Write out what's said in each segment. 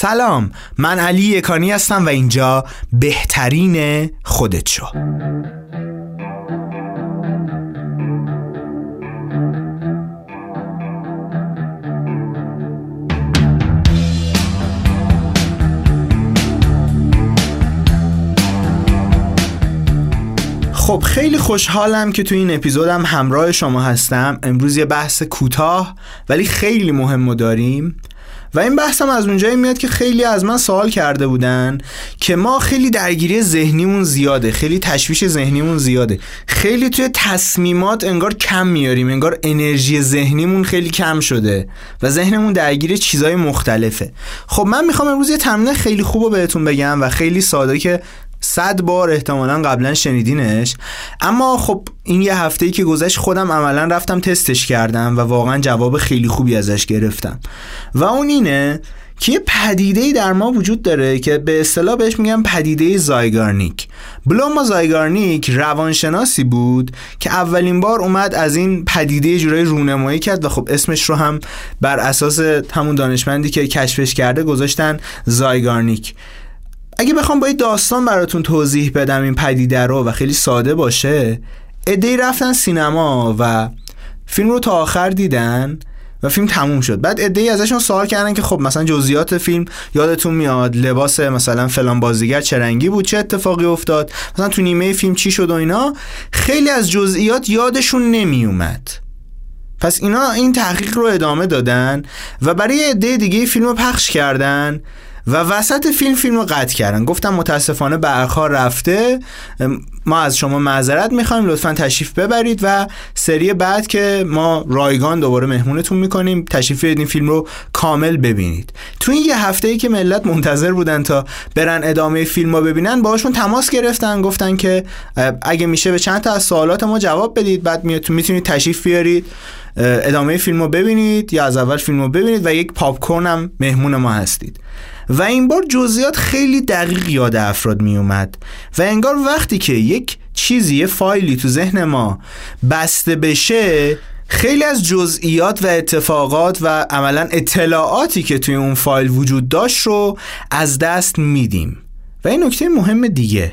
سلام من علی یکانی هستم و اینجا بهترین خودت شو. خب خیلی خوشحالم که تو این اپیزودم همراه شما هستم. امروز یه بحث کوتاه ولی خیلی مهم داریم. و این بحثم از اونجایی میاد که خیلی از من سوال کرده بودن که ما خیلی درگیری ذهنیمون زیاده خیلی تشویش ذهنیمون زیاده. خیلی توی تصمیمات انگار کم میاریم انگار انرژی ذهنیمون خیلی کم شده و ذهنمون درگیر چیزای مختلفه. خب من می‌خوام امروز یه تمرین خیلی خوب رو بهتون بگم و خیلی ساده که صد بار احتمالا قبلا شنیدینش. اما خب این یه هفته ای که گذشت خودم عملا رفتم تستش کردم و واقعا جواب خیلی خوبی ازش گرفتم. و اون اینه که یه پدیده در ما وجود داره که به اصطلاح بهش میگن پدیده زایگارنیک. بلوما زایگارنیک روانشناسی بود که اولین بار اومد از این پدیده جورای رونمایی کرد و خب اسمش رو هم بر اساس همون دانشمندی که کشفش کرده گذاشتن زایگارنیک. اگه بخوام با یه داستان براتون توضیح بدم این پدیده رو و خیلی ساده باشه ادهی رفتن سینما و فیلم رو تا آخر دیدن و فیلم تموم شد. بعد ادهی ازشون سوال کردن که خب مثلا جزئیات فیلم یادتون میاد لباس مثلا فلان بازیگر چه رنگی بود چه اتفاقی افتاد مثلا تو نیمه فیلم چی شد و اینا. خیلی از جزئیات یادشون نمیومد. پس اینا این تحقیق رو ادامه دادن و برای عده دیگه فیلم رو پخش کردن. و وسط فیلم فیلم رو قطع کردن. گفتم متاسفانه برخا رفته. ما از شما معذرت می‌خوایم. لطفا تشریف ببرید و سری بعد که ما رایگان دوباره مهمونتون می‌کنیم تشریف این فیلم رو کامل ببینید. تو این یه هفته ای که ملت منتظر بودن تا برن ادامه فیلم رو ببینن باهاشون تماس گرفتن. گفتن که اگه میشه به چند تا از سوالات ما جواب بدید. بعد می‌تونید تشریف بیارید ادامه فیلم رو ببینید یا از اول فیلم رو ببینید و یک پاپ هم مهمون ما هستید. و این بار جزئیات خیلی دقیق یاد افراد می اومد و انگار وقتی که یک چیزی یه فایلی تو ذهن ما بسته بشه خیلی از جزئیات و اتفاقات و عملا اطلاعاتی که توی اون فایل وجود داشت رو از دست میدیم. و این نکته مهم دیگه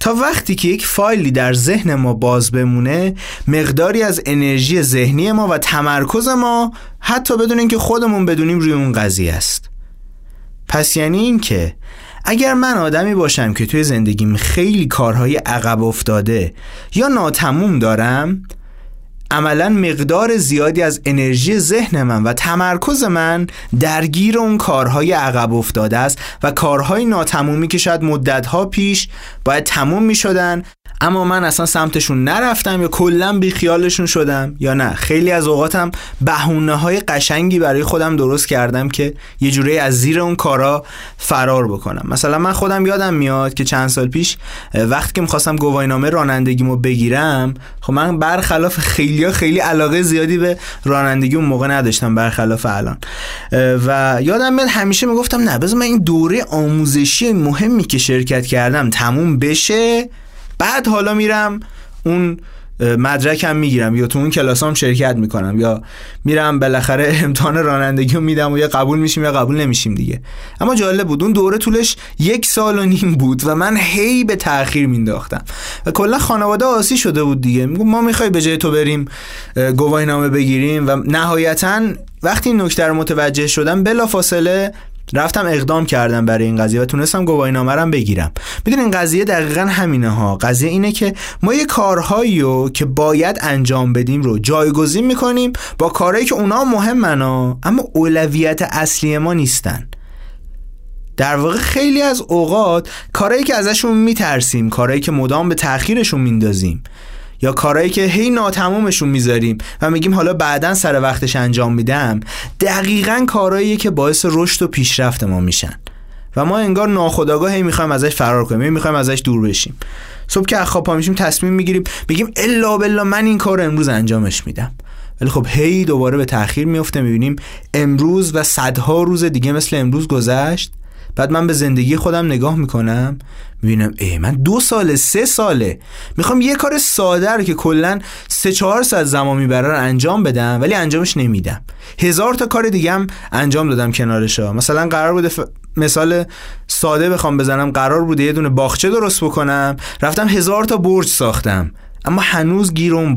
تا وقتی که یک فایلی در ذهن ما باز بمونه مقداری از انرژی ذهنی ما و تمرکز ما حتی بدون اینکه خودمون بدونیم روی اون قضیه است. پس یعنی این که اگر من آدمی باشم که توی زندگیم خیلی کارهای عقب افتاده یا ناتموم دارم عملا مقدار زیادی از انرژی ذهن من و تمرکز من درگیر اون کارهای عقب افتاده است و کارهای ناتمومی که شاید مدتها پیش باید تموم می شدن اما من اصلا سمتشون نرفتم یا کلا بی خیالشون شدم یا نه؟ خیلی از اوقاتم بهونه های قشنگی برای خودم درست کردم که یه جوری از زیر اون کارا فرار بکنم. مثلا من خودم یادم میاد که چند سال پیش وقتی که می‌خواستم گواهینامه رانندگیمو بگیرم خب من برخلاف خیلی خیلی علاقه زیادی به رانندگی اون موقع نداشتم برخلاف الان. و یادم میاد همیشه می‌گفتم نه بذار من این دوره آموزشی مهمی که شرکت کردم تموم بشه بعد حالا میرم اون مدرکم می‌گیرم یا تو اون کلاسام شرکت می‌کنم یا میرم بالاخره امتحان رانندگی میدم و یا قبول میشیم یا قبول نمیشیم دیگه. اما جالب بود اون دوره طولش یک سال و نیم بود و من هی به تاخیر مینداختم و کلا خانواده آسی شده بود دیگه. میگم ما می‌خوای به جای تو بریم گواهی نامه بگیریم و نهایتا وقتی این نکته رو متوجه شدم بلا فاصله رفتم اقدام کردم برای این قضیه و تونستم گواهی نامرم بگیرم. میدون این قضیه دقیقا همینه ها قضیه اینه که ما یه کارهایی رو که باید انجام بدیم رو جایگزین می‌کنیم با کارهایی که اونا مهمن ها اما اولویت اصلی ما نیستن. در واقع خیلی از اوقات کارهایی که ازشون میترسیم کارهایی که مدام به تاخیرشون میندازیم. یا کارهایی که هی ناتمومشون می‌ذاریم و میگیم حالا بعدا سر وقتش انجام میدم دقیقا کارهایی که باعث رشد و پیشرفت ما میشن. و ما انگار ناخداگاه هی می‌خوایم ازش فرار کنیم می‌خوایم ازش دور بشیم. صبح که خواب پا میشیم تصمیم می‌گیریم میگیم الا بلا من این کار امروز انجامش میدم. ولی خب هی دوباره به تاخیر میفته می‌بینیم امروز و صدها روز دیگه مثل امروز گذشت. بعد من به زندگی خودم نگاه می‌کنم می‌بینم ای من دو ساله سه ساله. می‌خوام یه کار ساده رو که کلا سه چهار ساعت زمان می‌بره رو انجام بدم ولی انجامش نمیدم. هزار تا کار دیگه هم انجام دادم کنارش مثلا قرار بوده مثال ساده بخوام بزنم. قرار بوده یه دونه باغچه درست بکنم. رفتم هزار تا برج ساختم. اما هنوز گیر اون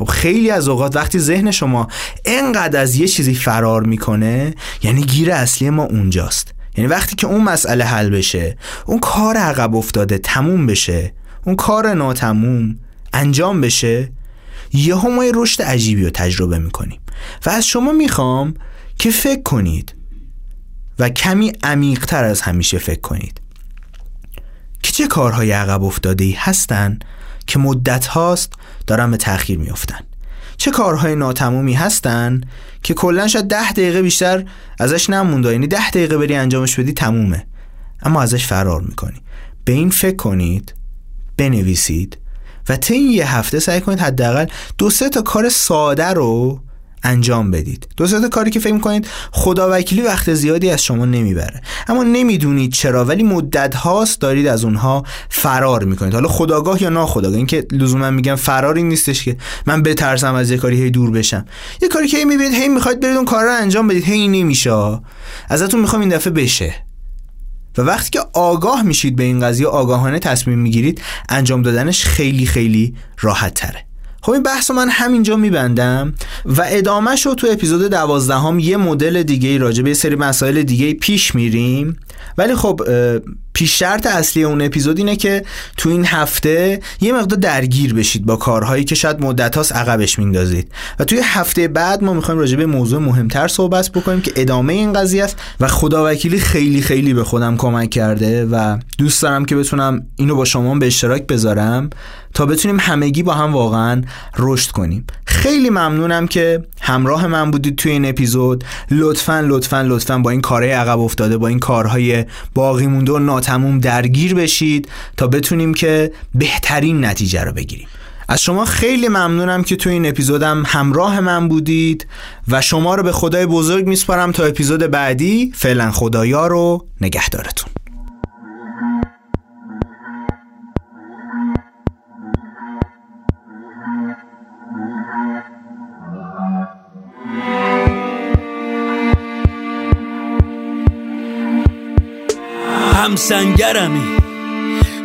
خب خیلی از اوقات وقتی ذهن شما انقدر از یه چیزی فرار می‌کنه یعنی گیر اصلی ما اونجاست. یعنی وقتی که اون مسئله حل بشه اون کار عقب افتاده تموم بشه اون کار ناتموم انجام بشه یه ما رشد عجیبی رو تجربه می‌کنیم. و از شما می‌خوام که فکر کنید و کمی عمیقتر از همیشه فکر کنید. که چه کارهای عقب افتاده ای هستن که مدت هاست دارن به تأخیر میافتن. چه کارهای ناتمومی هستن که کلا شاید ده دقیقه بیشتر ازش نمونده. یعنی ده دقیقه بری انجامش بدی تمومه. اما ازش فرار می‌کنی. به این فکر کنید بنویسید و طی یه هفته سعی کنید حداقل دو سه تا کار ساده رو انجام بدید. دو تا کاری که فکر کنید خدا وکیلی وقت زیادی از شما نمی‌بره. اما نمی‌دونید چرا ولی مدت هاست دارید از اونها فرار می‌کنید. حالا خداگاه یا ناخداگاه اینکه لزوما میگم فراری نیستش که من بترسم از یه کاری هی دور بشم. یه کاری که هی می‌بینید هی می‌خواید برید اون کار رو انجام بدید هی نمیشه. ازتون می‌خوام این دفعه بشه. و وقتی که آگاه میشید به این قضیه آگاهانه تصمیم می‌گیرید انجام دادنش خیلی خیلی راحت تره. خب این بحث من همینجا میبندم و ادامه شو تو اپیزود دوازدهم یه مدل دیگه راجع به سری مسائل دیگه پیش میریم. ولی خب پیش شرط اصلی اون اپیزود اینه که تو این هفته یه مقدار درگیر بشید با کارهایی که شاید مدت هاست عقبش میندازید. و توی هفته بعد ما می‌خوایم راجع به موضوع مهمتر صحبت بکنیم که ادامه این قضیه است و خداوکیلی خیلی خیلی به خودم کمک کرده و دوست دارم که بتونم اینو با شما به اشتراک بذارم تا بتونیم همگی با هم واقعا رشد کنیم. خیلی ممنونم که همراه من بودید توی این اپیزود. لطفا لطفا لطفا با این کارهای عقب افتاده با این کارهای باقی مونده و ناتموم درگیر بشید تا بتونیم که بهترین نتیجه رو بگیریم. از شما خیلی ممنونم که توی این اپیزودم همراه من بودید و شما رو به خدای بزرگ میسپارم تا اپیزود بعدی. فعلا خدایا رو نگهدارتون. هم سنگرمی.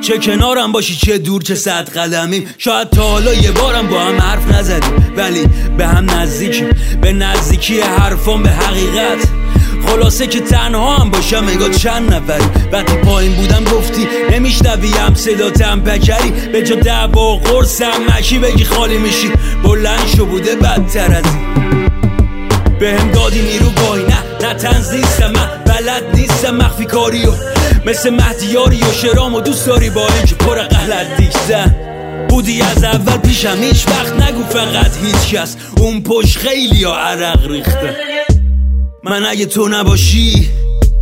چه کنارم باشی چه دور چه صد قدمی شاید تا حالا یه بارم با هم حرف نزدیم. ولی به هم نزدیکی به نزدیکی حرفان به حقیقت. خلاصه که تنها هم باشم اگه چند نفری. وقتی پایین بودم گفتی نمیشنویم صدا تم پکری. به جا دعوا قرصم مشی بگی خالی میشی. بلند شو بوده بدتر از این. به هم دادی نیرو بای نه. نه تنز نیستم من بلد نیستم مخفی کاریو. مثل مهدیاری و شرام و دوست داری با اینکه پر غلط دیشتن. بودی از اول پیشم هیچ وقت نگو فقط هیچ کس. اون پشت خیلی ها عرق ریخته. من اگه تو نباشی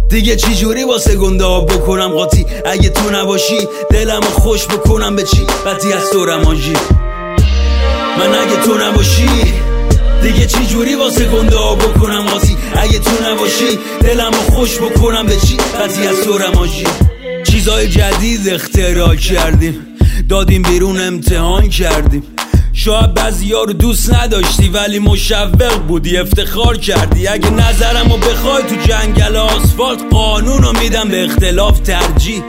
دیگه چی جوری واسه گنده بکنم قاطی؟ اگه تو نباشی دلمو خوش بکنم به چی؟ بدی از تو رمانجی من اگه تو نباشی دیگه چی جوری واسه گنده بکنم قاطی اگه تو نباشی دلمو خوش بکنم به چی؟ بدی از تو رمانجی چیزای جدید اختراع کردیم. دادیم بیرون امتحان کردیم. شاید بعضی رو دوست نداشتی ولی مشوق بودی افتخار کردی. اگه نظرم رو بخوای تو جنگل آسفالت قانون رو میدم به اختلاف ترجیح.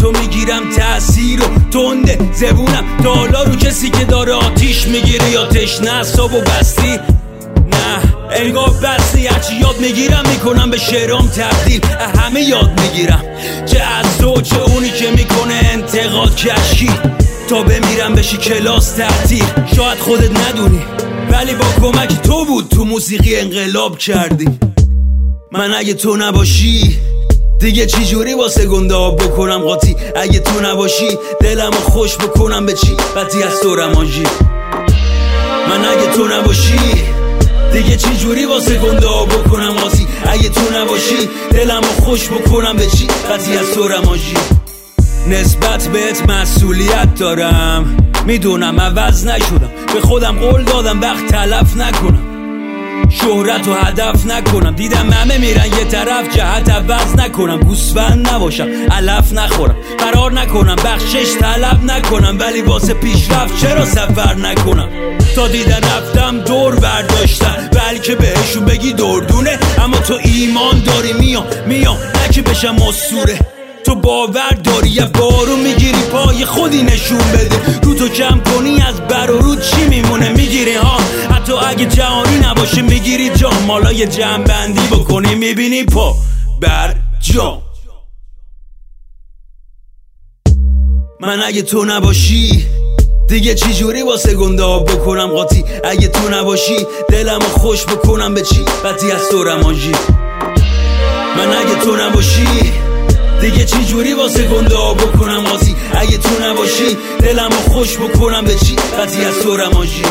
تو می‌گیرم تأثیر و تنده زبونم. تا رو کسی که داره آتیش می‌گیره یا تشنه و بستی. نه انگار بستی. هرچی یاد می‌گیرم می‌کنم به شعرام تبدیل. همه یاد می‌گیرم. چه از تو چه اونی که می‌کنه انتقاد کشی تا بمیرم بشی کلاس تعطیل شاید خودت ندونی. ولی با کمک تو بود تو موسیقی انقلاب کردی. من اگه تو نباشی دیگه چی جوری واسه گنده بکنم قاطی؟ اگه تو نباشی دلمو خوش بکنم به چی؟ بدی از تو رمانجی. من اگه تو نباشی دیگه چی جوری واسه گنده بکنم قاطی؟ اگه تو نباشی دلمو خوش بکنم به چی؟ بدی از تو رمانجی. نسبت بهت مسئولیت دارم. می‌دونم عوض نشدم. به خودم قول دادم وقت تلف نکنم. شهرت و هدف نکنم. دیدم همه میرن یه طرف جهت عوض نکنم. گوسفند نباشم علف نخورم. قرار نکنم بخشش طلب نکنم. ولی واسه پیشرفت چرا سفر نکنم؟ تا دیدن رفتم دور برداشتم بلکه بهشون بگی دردونه. اما تو ایمان داری میام میام. نکه بشم اسطوره. تو باور داری یه بارو می‌گیری پای خودی نشون بده. رو تو کم کنی از بر و رو چی میمونه؟ می‌گیری ها. اگه جهانی نباشه می‌گیری جا مالا یه جمع بندی بکنی می‌بینی پا بر جا من اگه تو نباشی دیگه چی جوری واسه گنده بکنم قاطی؟ اگه تو نباشی دلمو خوش بکنم به چی؟ قطی از تو رمانجی من اگه تو نباشی دیگه چی جوری واسه گنده بکنم قاطی؟ اگه تو نباشی دلمو خوش بکنم به چی؟ قطی از تو رمانجی